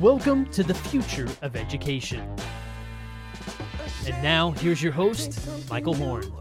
Welcome to the future of education. And now, here's your host, Michael Horn.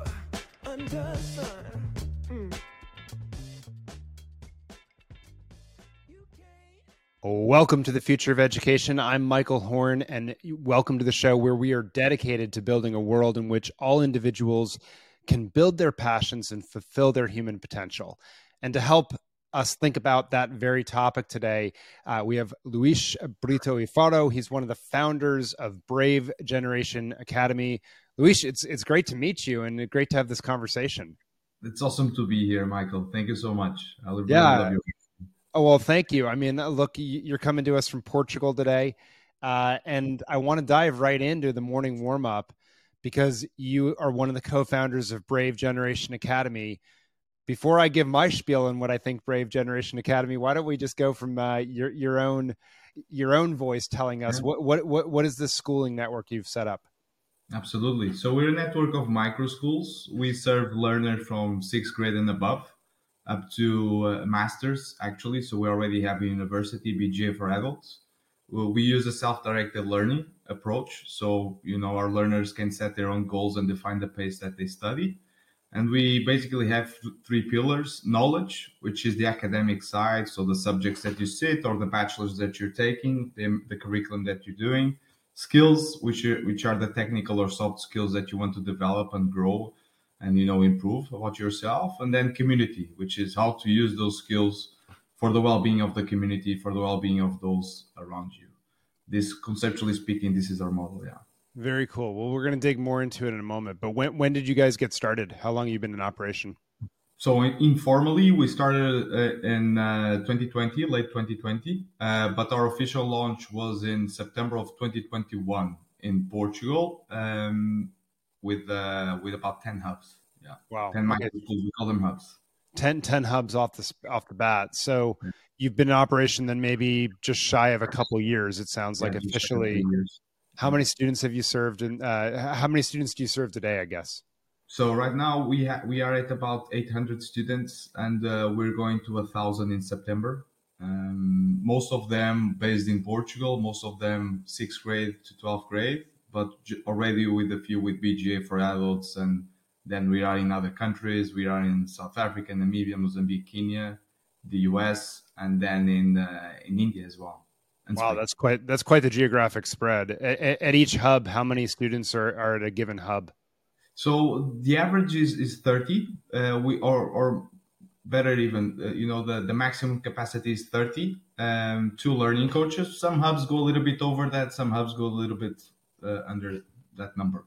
Welcome to the future of education. I'm Michael Horn, and welcome to the show where we are dedicated to building a world in which all individuals can build their passions and fulfill their human potential. And to help us think about that very topic today, uh, we have Luis Brito y Faro. He's one of the founders of Brave Generation Academy. Luis, it's it's great to meet you and great to have this conversation. It's awesome to be here, Michael. Thank you so much. I really yeah. love you. Oh well, thank you. I mean, look, you're coming to us from Portugal today, uh, and I want to dive right into the morning warm up because you are one of the co-founders of Brave Generation Academy. Before I give my spiel on what I think Brave Generation Academy, why don't we just go from uh, your your own your own voice telling us what, what what what is this schooling network you've set up? Absolutely. So we're a network of micro schools. We serve learners from sixth grade and above up to uh, masters actually. So we already have a university BGA for adults. Well, we use a self-directed learning approach. So you know our learners can set their own goals and define the pace that they study. And we basically have three pillars: knowledge, which is the academic side, so the subjects that you sit or the bachelors that you're taking, the, the curriculum that you're doing. Skills, which are, which are the technical or soft skills that you want to develop and grow and you know improve about yourself. And then community which is how to use those skills for the well-being of the community for the well-being of those around you. This conceptually speaking this is our model yeah very cool well we're going to dig more into it in a moment but when, when did you guys get started how long have you been in operation so informally we started uh, in uh, 2020 late 2020 uh, but our official launch was in september of 2021 in portugal um, with uh, with about 10 hubs. Yeah. Wow. 10 okay. we call them hubs. 10, 10 hubs off the off the bat. So yeah. you've been in operation then maybe just shy of a couple years. It sounds like officially. How many students have you served? And uh, how many students do you serve today? I guess. So right now we ha- we are at about 800 students, and uh, we're going to a thousand in September. Um, most of them based in Portugal. Most of them sixth grade to 12th grade, but already with a few with BGA for adults, and then we are in other countries. We are in South Africa, Namibia, Mozambique, Kenya, the US, and then in uh, in India as well. Wow, that's quite that's quite the geographic spread. At, at, each hub, how many students are, are at a given hub? So the average is is thirty. Uh, we or or better even, uh, you know, the the maximum capacity is thirty. Um, two learning coaches. Some hubs go a little bit over that. Some hubs go a little bit uh, under that number.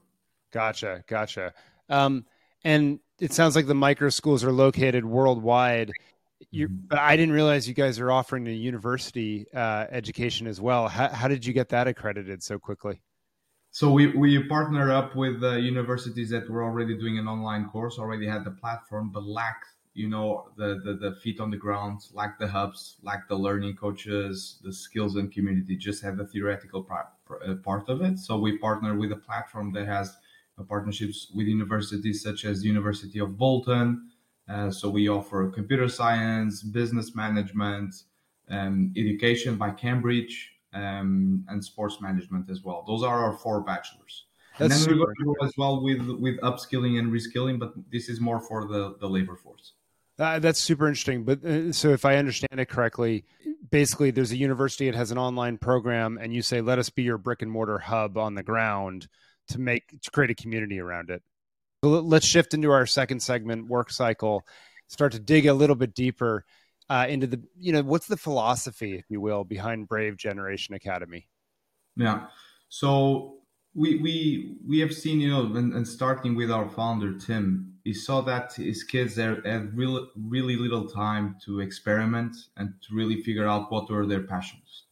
Gotcha, gotcha. Um, and it sounds like the micro schools are located worldwide. Mm-hmm. But I didn't realize you guys are offering a university uh, education as well. How, how, did you get that accredited so quickly? So we, we partner up with uh, universities that were already doing an online course, already had the platform, but lacked you know the, the the feet on the ground like the hubs like the learning coaches the skills and community just have the theoretical part, uh, part of it so we partner with a platform that has uh, partnerships with universities such as the university of bolton uh, so we offer computer science business management um, education by cambridge um, and sports management as well those are our four bachelors That's and then we go as well with with upskilling and reskilling but this is more for the the labor force uh, that's super interesting. But uh, so, if I understand it correctly, basically, there's a university that has an online program, and you say, "Let us be your brick and mortar hub on the ground to make to create a community around it." Let's shift into our second segment, work cycle. Start to dig a little bit deeper uh, into the, you know, what's the philosophy, if you will, behind Brave Generation Academy? Yeah. So we we we have seen, you know, and, and starting with our founder Tim, he saw that his kids there had really, really little time to experiment and to really figure out what were their passions.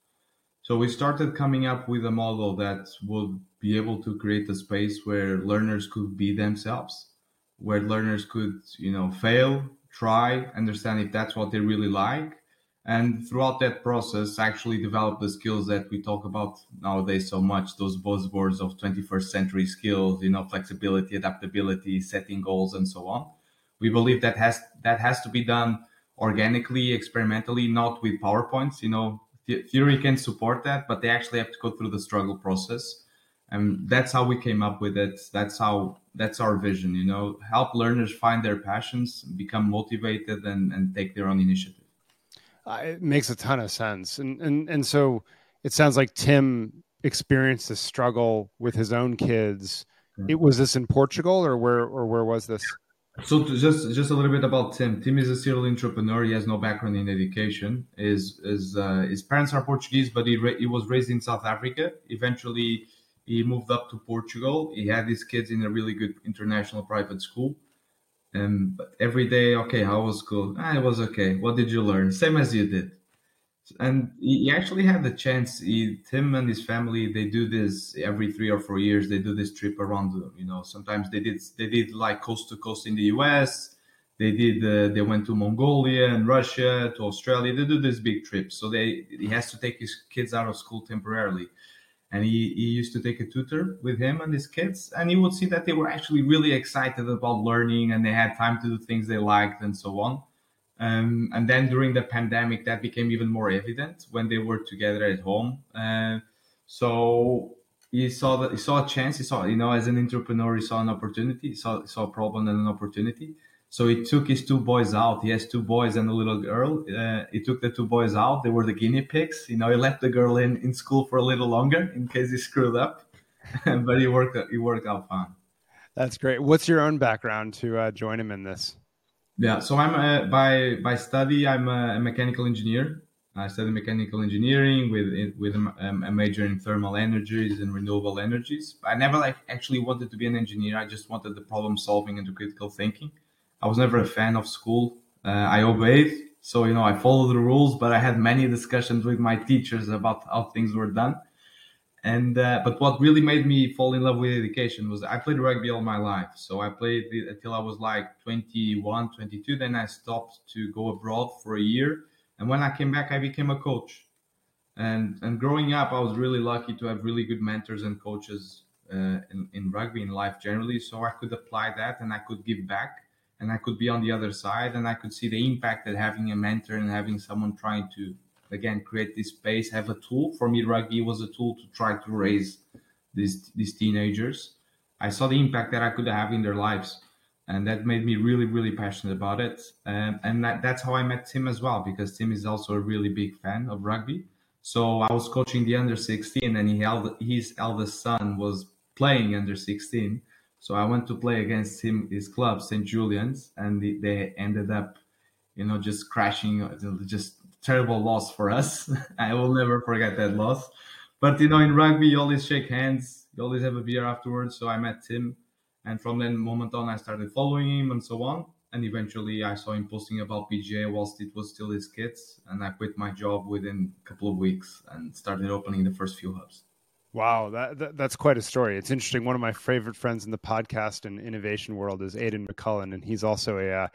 So we started coming up with a model that would be able to create a space where learners could be themselves, where learners could, you know, fail, try, understand if that's what they really like, and throughout that process actually develop the skills that we talk about nowadays so much those buzzwords of 21st century skills you know flexibility adaptability setting goals and so on. We believe that has that has to be done organically experimentally not with powerpoints you know the theory can support that, but they actually have to go through the struggle process. And that's how we came up with it. That's how that's our vision, you know, help learners find their passions, become motivated and, and take their own initiative. Uh, it makes a ton of sense. And and and so it sounds like Tim experienced a struggle with his own kids. It was this in Portugal or where or where was this? So just just a little bit about Tim. Tim is a serial entrepreneur. He has no background in education. His his uh, his parents are Portuguese, but he ra- he was raised in South Africa. Eventually, he moved up to Portugal. He had his kids in a really good international private school. And but every day, okay, how was school? Ah, it was okay. What did you learn? Same as you did and he actually had the chance. He, Tim and his family they do this every three or four years. They do this trip around. You know, sometimes they did they did like coast to coast in the U.S. They did. Uh, they went to Mongolia and Russia to Australia. They do this big trip. So they he has to take his kids out of school temporarily, and he he used to take a tutor with him and his kids, and he would see that they were actually really excited about learning and they had time to do things they liked and so on um, and then during the pandemic, that became even more evident when they were together at home. Uh, so he saw that he saw a chance. He saw, you know, as an entrepreneur, he saw an opportunity. He saw, saw a problem and an opportunity. So he took his two boys out. He has two boys and a little girl. Uh, he took the two boys out. They were the guinea pigs. You know, he left the girl in, in school for a little longer in case he screwed up. but he worked. He worked out fine. That's great. What's your own background to uh, join him in this? Yeah, so I'm a, by by study I'm a, mechanical engineer. I study mechanical engineering with with a, major in thermal energies and renewable energies. I never like actually wanted to be an engineer. I just wanted the problem solving and the critical thinking. I was never a fan of school. Uh, I obeyed, so you know I followed the rules, but I had many discussions with my teachers about how things were done. And uh, but what really made me fall in love with education was I played rugby all my life. So I played until I was like 21, 22. Then I stopped to go abroad for a year. And when I came back, I became a coach. And and growing up, I was really lucky to have really good mentors and coaches uh, in, in rugby in life generally. So I could apply that and I could give back and I could be on the other side and I could see the impact that having a mentor and having someone trying to again create this space have a tool. For me rugby was a tool to try to raise these these teenagers. I saw the impact that i could have in their lives and that made me really really passionate about it. Um, and that, that's how i met tim as well because tim is also a really big fan of rugby. So i was coaching the under 16 and he held his eldest son was playing under 16 so i went to play against him his club st julian's and they ended up you know just crashing just terrible loss for us. I will never forget that loss. But you know, in rugby, you always shake hands. You always have a beer afterwards. So I met Tim, and from that moment on, I started following him and so on. And eventually, I saw him posting about BGA whilst it was still his kids, and I quit my job within a couple of weeks and started opening the first few hubs. Wow, that, that, that's quite a story. It's interesting. One of my favorite friends in the podcast and innovation world is Aidan McCullen, and he's also a uh,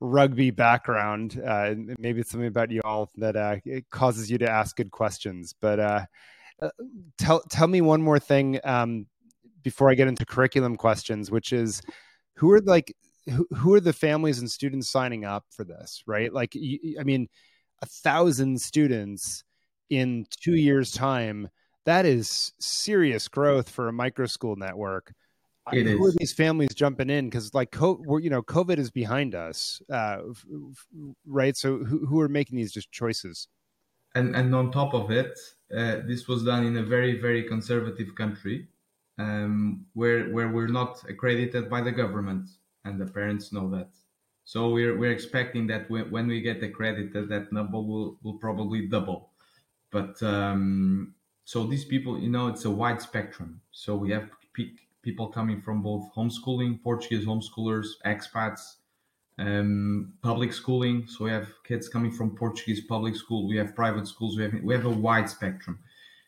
rugby background. Uh, maybe it's something about you all that uh, causes you to ask good questions. But uh, uh, tell tell me one more thing um, before I get into curriculum questions, which is who are like who, who are the families and students signing up for this? Right? Like, I mean, a thousand students in two years' time that is serious growth for a micro school network. It Who is. are these families jumping in? Because like, we're, you know, COVID is behind us, uh, right? So who, who are making these just choices? And and on top of it, uh, this was done in a very very conservative country, um, where where we're not accredited by the government, and the parents know that. So we're we're expecting that when, when we get accredited, that number will will probably double. But um, so these people, you know, it's a wide spectrum. So we have people coming from both homeschooling, Portuguese homeschoolers, expats, um, public schooling. So we have kids coming from Portuguese public school. We have private schools. We have we have a wide spectrum.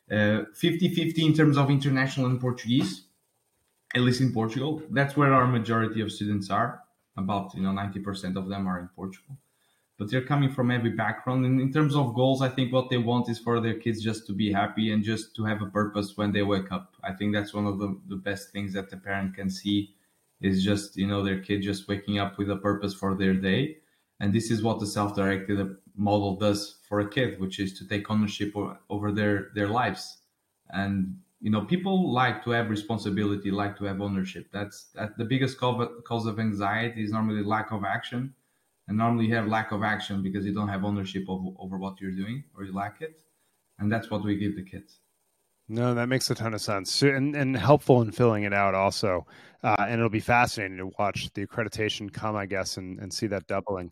Uh, 50-50 in terms of international and Portuguese, at least in Portugal. That's where our majority of students are. About you know 90% of them are in Portugal but they're coming from every background. And in terms of goals, I think what they want is for their kids just to be happy and just to have a purpose when they wake up. I think that's one of the, the best things that the parent can see is just, you know, their kid just waking up with a purpose for their day. And this is what the self-directed model does for a kid, which is to take ownership over their their lives. And you know, people like to have responsibility, like to have ownership. That's that the biggest cause of anxiety is normally lack of action, and normally you have lack of action because you don't have ownership of, over what you're doing or you lack it, and that's what we give the kids. No, that makes a ton of sense and, and helpful in filling it out also. Uh, and it'll be fascinating to watch the accreditation come, I guess, and, and see that doubling.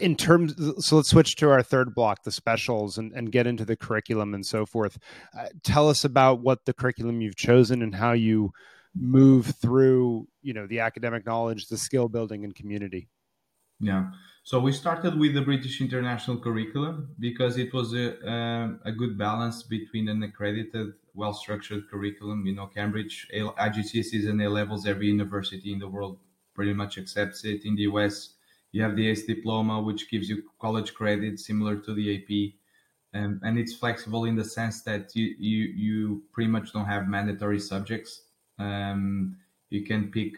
In terms, so let's switch to our third block, the specials, and, and get into the curriculum and so forth. Uh, tell us about what the curriculum you've chosen and how you move through, you know, the academic knowledge, the skill building, and community. Yeah. So we started with the British International Curriculum because it was a, uh, a good balance between an accredited, well-structured curriculum. You know, Cambridge, IGCSEs and A levels. Every university in the world pretty much accepts it. In the US, you have the AICE diploma, which gives you college credit similar to the AP. Um, and it's flexible in the sense that you, you, you pretty much don't have mandatory subjects. Um, you can pick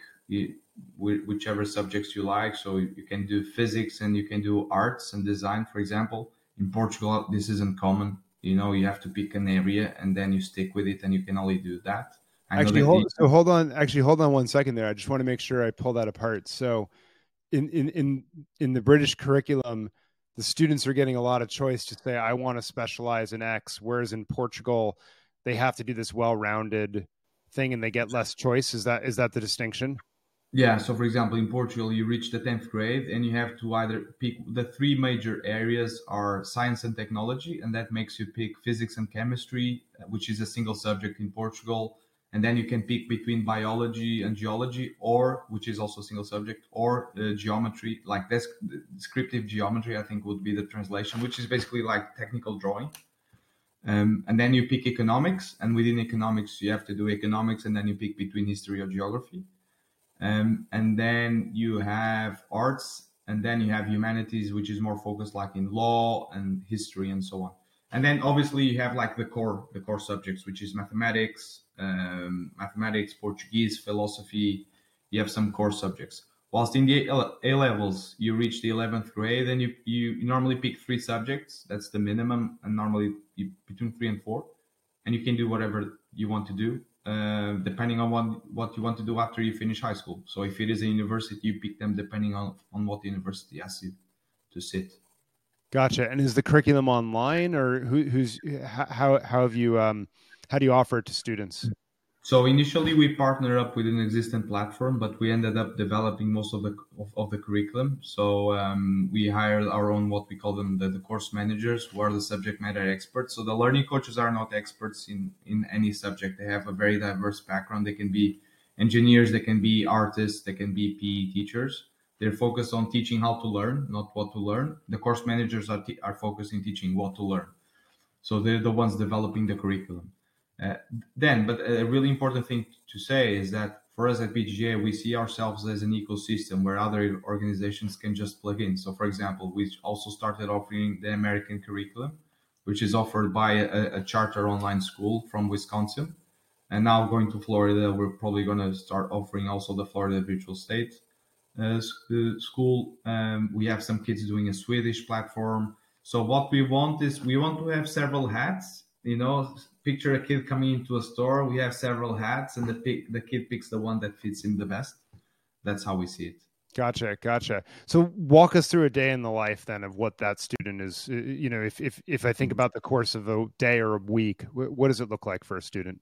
whichever subjects you like. So you can do physics and you can do arts and design, for example. In Portugal, this isn't common. You know, you have to pick an area and then you stick with it, and you can only do that. I actually, hold, the, so hold on. Actually, hold on one second there. I just want to make sure I pull that apart. So, in in in in the British curriculum, the students are getting a lot of choice to say, "I want to specialize in X," whereas in Portugal, they have to do this well-rounded thing, and they get less choice. Is that is that the distinction? Yeah, so for example, in Portugal, you reach the 10th grade and you have to either pick the three major areas are science and technology, and that makes you pick physics and chemistry, which is a single subject in Portugal. And then you can pick between biology and geology, or which is also a single subject, or uh, geometry, like this descriptive geometry, I think would be the translation, which is basically like technical drawing. Um, and then you pick economics, and within economics, you have to do economics, and then you pick between history or geography. Um, and then you have arts, and then you have humanities, which is more focused like in law and history and so on. And then obviously you have like the core, the core subjects, which is mathematics, um, mathematics, Portuguese, philosophy. You have some core subjects. Whilst in the A levels, you reach the 11th grade and you, you normally pick three subjects. That's the minimum, and normally between three and four. And you can do whatever you want to do. Uh, depending on what, what you want to do after you finish high school. So if it is a university, you pick them depending on, on what university asks you to sit. Gotcha. And is the curriculum online or who, who's how how have you um, how do you offer it to students? So initially we partnered up with an existing platform, but we ended up developing most of the of, of the curriculum. So um, we hired our own what we call them the, the, course managers, who are the subject matter experts. So the learning coaches are not experts in in any subject. They have a very diverse background. They can be engineers, they can be artists, they can be PE teachers. They're focused on teaching how to learn, not what to learn. The course managers are, t- are focused in teaching what to learn. So they're the ones developing the curriculum. Uh, then, but a really important thing to say is that for us at BGA, we see ourselves as an ecosystem where other organizations can just plug in. So, for example, we also started offering the American curriculum, which is offered by a, a charter online school from Wisconsin. And now going to Florida, we're probably going to start offering also the Florida Virtual State uh, uh, School. Um, we have some kids doing a Swedish platform. So, what we want is we want to have several hats, you know, picture a kid coming into a store. We have several hats, and the pick, the kid picks the one that fits him the best. That's how we see it. Gotcha, gotcha. So walk us through a day in the life then of what that student is. Uh, you know, if if if I think about the course of a day or a week, what does it look like for a student?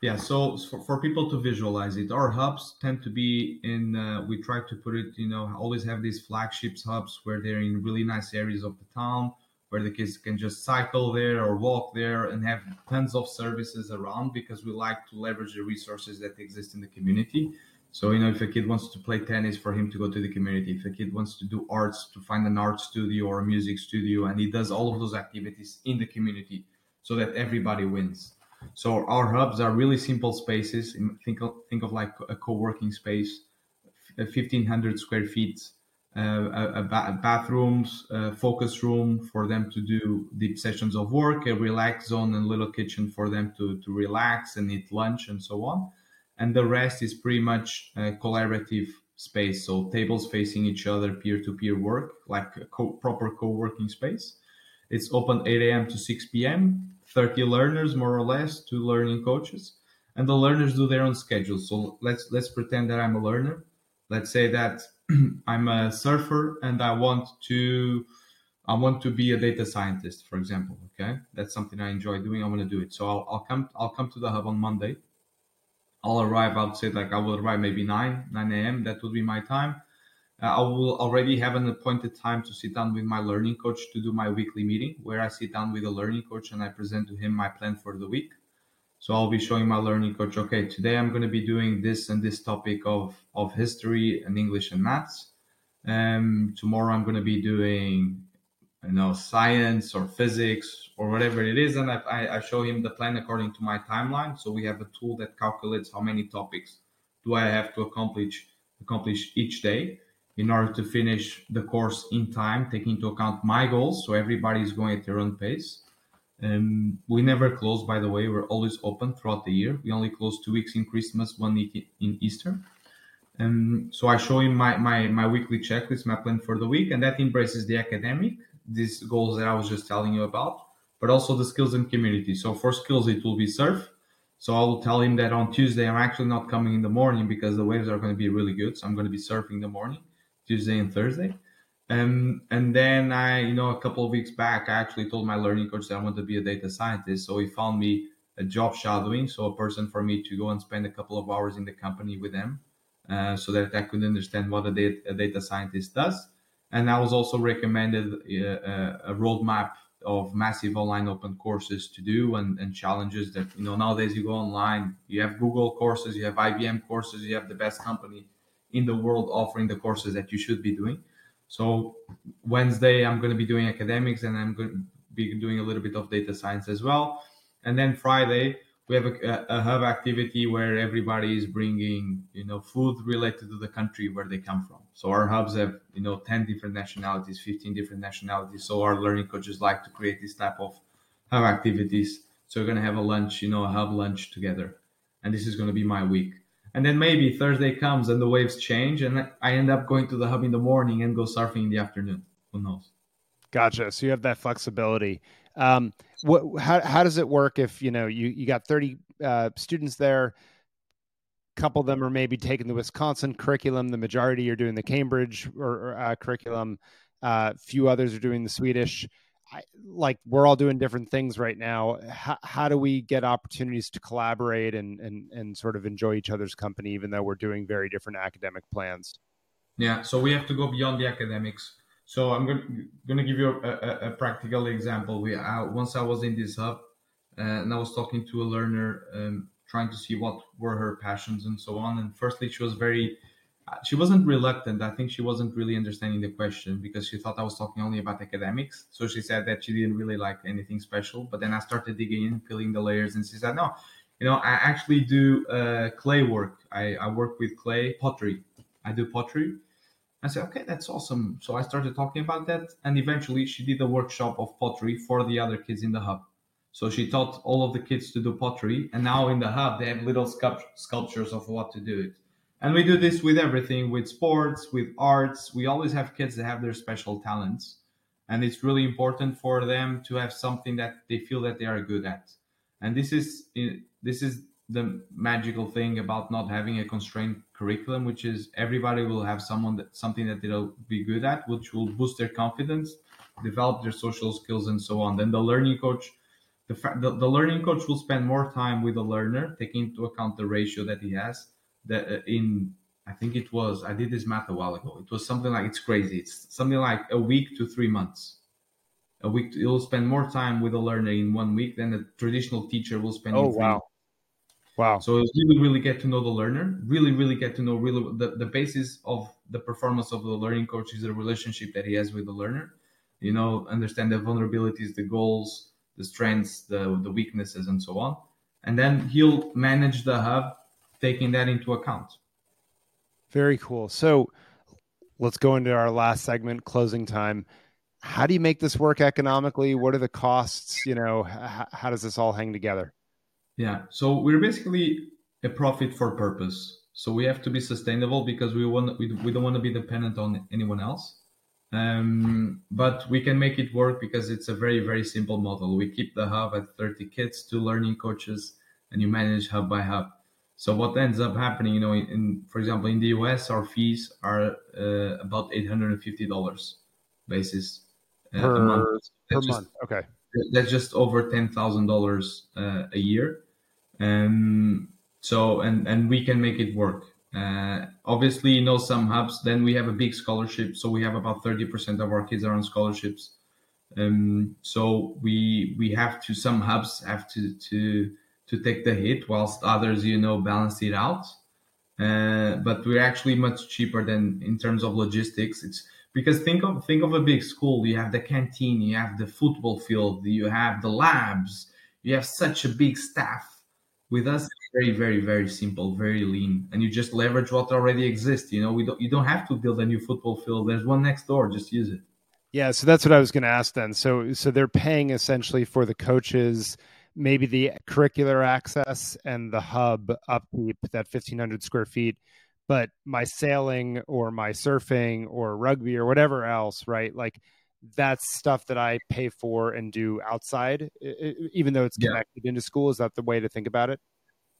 Yeah, so for, for people to visualize it, our hubs tend to be in. Uh, we try to put it, you know, always have these flagships hubs where they're in really nice areas of the town where the kids can just cycle there or walk there and have tons of services around because we like to leverage the resources that exist in the community. So, you know, if a kid wants to play tennis, for him to go to the community. If a kid wants to do arts, to find an art studio or a music studio, and he does all of those activities in the community so that everybody wins. So our hubs are really simple spaces. Think of, think of like a co-working space, 1500 square feet a, a bathrooms, a focus room for them to do deep sessions of work, a relax zone and little kitchen for them to, to relax and eat lunch and so on. And the rest is pretty much uh, collaborative space. So tables facing each other, peer-to-peer work, like a co- proper co-working space. It's open 8 a.m. to 6 p.m. 30 learners, more or less, two learning coaches, and the learners do their own schedule. So let's let's pretend that I'm a learner. Let's say that I'm a surfer and I want to I want to be a data scientist, for example. Okay, that's something I enjoy doing. I want to do it. So I'll, I'll come I'll come to the hub on Monday. I'll arrive. I would say like I will arrive maybe nine nine a.m. That would be my time. Uh, I will already have an appointed time to sit down with my learning coach to do my weekly meeting where I sit down with a learning coach and I present to him my plan for the week. So I'll be showing my learning coach, okay, today I'm going to be doing this and this topic of, of history and English and maths. Um, tomorrow I'm going to be doing, you know, science or physics or whatever it is. And I, I show him the plan according to my timeline. So we have a tool that calculates how many topics do I have to accomplish, accomplish each day in order to finish the course in time, taking into account my goals. So everybody is going at their own pace. Um, we never close, by the way. We're always open throughout the year. We only close two weeks in Christmas, one week in Easter. Um, so I show him my, my, my weekly checklist, my plan for the week, and that embraces the academic, these goals that I was just telling you about, but also the skills and community. So for skills, it will be surf. So I will tell him that on Tuesday, I'm actually not coming in the morning because the waves are going to be really good. So I'm going to be surfing in the morning. Tuesday and Thursday. Um, and then I, you know, a couple of weeks back, I actually told my learning coach that I want to be a data scientist. So he found me a job shadowing, so a person for me to go and spend a couple of hours in the company with them, uh, so that I could understand what a data, a data scientist does. And I was also recommended a, uh, a roadmap of massive online open courses to do and, and challenges that you know nowadays you go online you have google courses you have ibm courses you have the best company in the world offering the courses that you should be doing. So Wednesday, I'm going to be doing academics and I'm going to be doing a little bit of data science as well. And then Friday, we have a, a, hub activity where everybody is bringing, you know, food related to the country where they come from. So our hubs have, you know, 10 different nationalities, 15 different nationalities. So our learning coaches like to create this type of hub activities. So we're going to have a lunch, you know, a hub lunch together. And this is going to be my week and then maybe Thursday comes and the waves change, and I end up going to the hub in the morning and go surfing in the afternoon. Who knows? Gotcha. So you have that flexibility. Um, what? How, how does it work if you know you you got thirty uh, students there? Couple of them are maybe taking the Wisconsin curriculum. The majority are doing the Cambridge or, or uh, curriculum. A uh, few others are doing the Swedish. I, like we're all doing different things right now. How, how do we get opportunities to collaborate and, and, and sort of enjoy each other's company, even though we're doing very different academic plans? Yeah, so we have to go beyond the academics. So I'm going to give you a, a, a practical example. We uh, once I was in this hub uh, and I was talking to a learner, um, trying to see what were her passions and so on. And firstly, she was very she wasn't reluctant. I think she wasn't really understanding the question because she thought I was talking only about academics. So she said that she didn't really like anything special. But then I started digging in, peeling the layers, and she said, "No, you know, I actually do uh, clay work. I, I work with clay pottery. I do pottery." I said, "Okay, that's awesome." So I started talking about that, and eventually she did a workshop of pottery for the other kids in the hub. So she taught all of the kids to do pottery, and now in the hub they have little sculpt- sculptures of what to do it and we do this with everything with sports with arts. We always have kids that have their special talents. And it's really important for them to have something that they feel that they are good at. And this is eh, this is the magical thing about not having a constrained curriculum which is everybody will have someone that something that they'll be good at which will boost their confidence develop their social skills and so on. Then the learning coach the, the, the learning coach will spend more time with the learner taking into account the ratio that he has that uh, in I think it was I did this math a while ago. It was something like it's crazy. It's something like a week to three months. A week to, you'll spend more time with a learner in one week than a traditional teacher will spend. Oh wow! Months. Wow! So it's really, really get to know the learner. Really, really get to know really the, the basis of the performance of the learning coach is the relationship that he has with the learner. You know, understand the vulnerabilities, the goals, the strengths, the the weaknesses, and so on. And then he'll manage the hub taking that into account. Very cool. So let's go into our last segment, closing time. How do you make this work economically? What are the costs? You know, how, how does this all hang together? Yeah. So we're basically a profit for purpose. So we have to be sustainable because we want we, we don't want to be dependent on anyone else. Um, but we can make it work because it's a very very simple model. We keep the hub at 30 kids, two learning coaches, and you manage hub by hub. So what ends up happening, you know, in for example, in the US, our fees are uh, about eight hundred and fifty dollars basis uh, per month. Per just, month, okay. That's just over ten thousand uh, dollars a year, um, so and and we can make it work. Uh, obviously, you know, some hubs. Then we have a big scholarship, so we have about thirty percent of our kids are on scholarships. Um, so we we have to some hubs have to to to take the hit, whilst others, you know, balance it out. Uh, but we're actually much cheaper than in terms of logistics. It's because think of think of a big school. You have the canteen, you have the football field, you have the labs, you have such a big staff. With us, very, very, very simple, very lean, and you just leverage what already exists. You know, we don't you don't have to build a new football field. There's one next door. Just use it. Yeah, so that's what I was going to ask then. So, so they're paying essentially for the coaches maybe the curricular access and the hub upkeep that 1500 square feet but my sailing or my surfing or rugby or whatever else right? Like that's stuff that i pay for and do outside even though it's connected yeah. into school. Is that the way to think about it?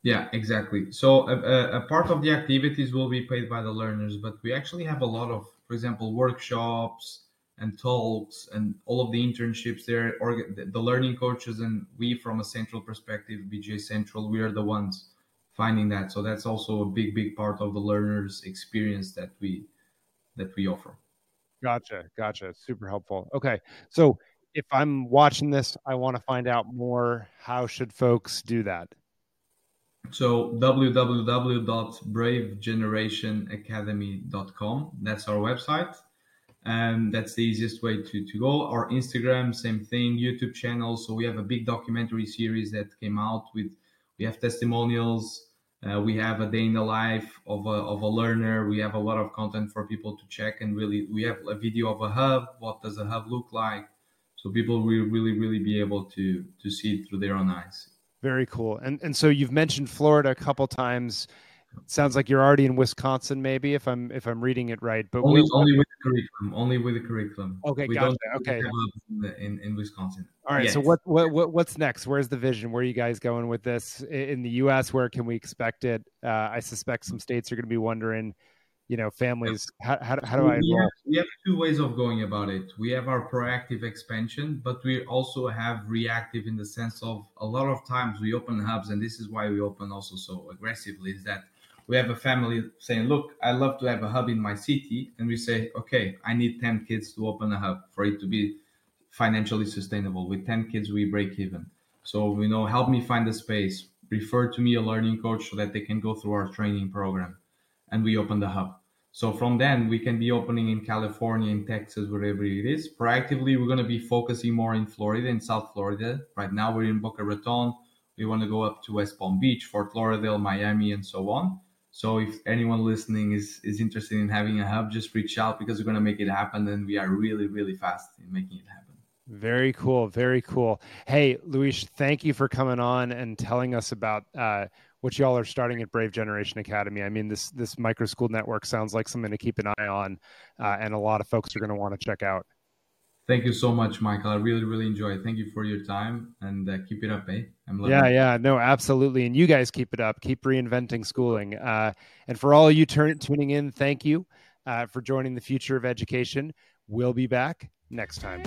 Yeah exactly. So a, a part of the activities will be paid by the learners but we actually have a lot of for example workshops and talks and all of the internships there or the learning coaches and we from a central perspective bj central we are the ones finding that. So that's also a big big part of the learners experience that we that we offer. Gotcha gotcha. Super helpful. Okay so if i'm watching this i want to find out more. How should folks do that? So www.bravegenerationacademy.com that's our website and that's the easiest way to, to go. Our Instagram, same thing, YouTube channel. So we have a big documentary series that came out with, we have testimonials. Uh, we have a day in the life of a, of a learner. We have a lot of content for people to check and really, we have a video of a hub. What does a hub look like? So people will really, really be able to, to see it through their own eyes. Very cool. And, and so you've mentioned Florida a couple times sounds like you're already in Wisconsin, maybe if I'm if I'm reading it right. But only, only with the curriculum. Only with the curriculum. Okay, we gotcha. Okay, in, in, in, Wisconsin. All right. Yes. So what, what what what's next? Where's the vision? Where are you guys going with this in the U.S.? Where can we expect it? Uh, I suspect some states are going to be wondering. You know, families. How, how, how do I? We have, we have two ways of going about it. We have our proactive expansion, but we also have reactive in the sense of a lot of times we open hubs, and this is why we open also so aggressively. Is that we have a family saying, look, I love to have a hub in my city. And we say, okay, I need 10 kids to open a hub for it to be financially sustainable. With 10 kids, we break even. So, you know, help me find a space, refer to me a learning coach so that they can go through our training program. And we open the hub. So from then we can be opening in California, in Texas, wherever it is. Proactively, we're going to be focusing more in Florida, in South Florida. Right now, we're in Boca Raton. We want to go up to West Palm Beach, Fort Lauderdale, Miami, and so on. So if anyone listening is is interested in having a hub, just reach out because we're going to make it happen, and we are really really fast in making it happen. Very cool, very cool. Hey, Luis, thank you for coming on and telling us about uh, what y'all are starting at Brave Generation Academy. I mean, this this micro school network sounds like something to keep an eye on, uh, and a lot of folks are going to want to check out. Thank you so much, Michael. I really, really enjoy it. Thank you for your time and uh, keep it up, eh? I'm yeah, it. yeah, no, absolutely. And you guys keep it up. Keep reinventing schooling. Uh, and for all you turn, tuning in, thank you uh, for joining the future of education. We'll be back next time.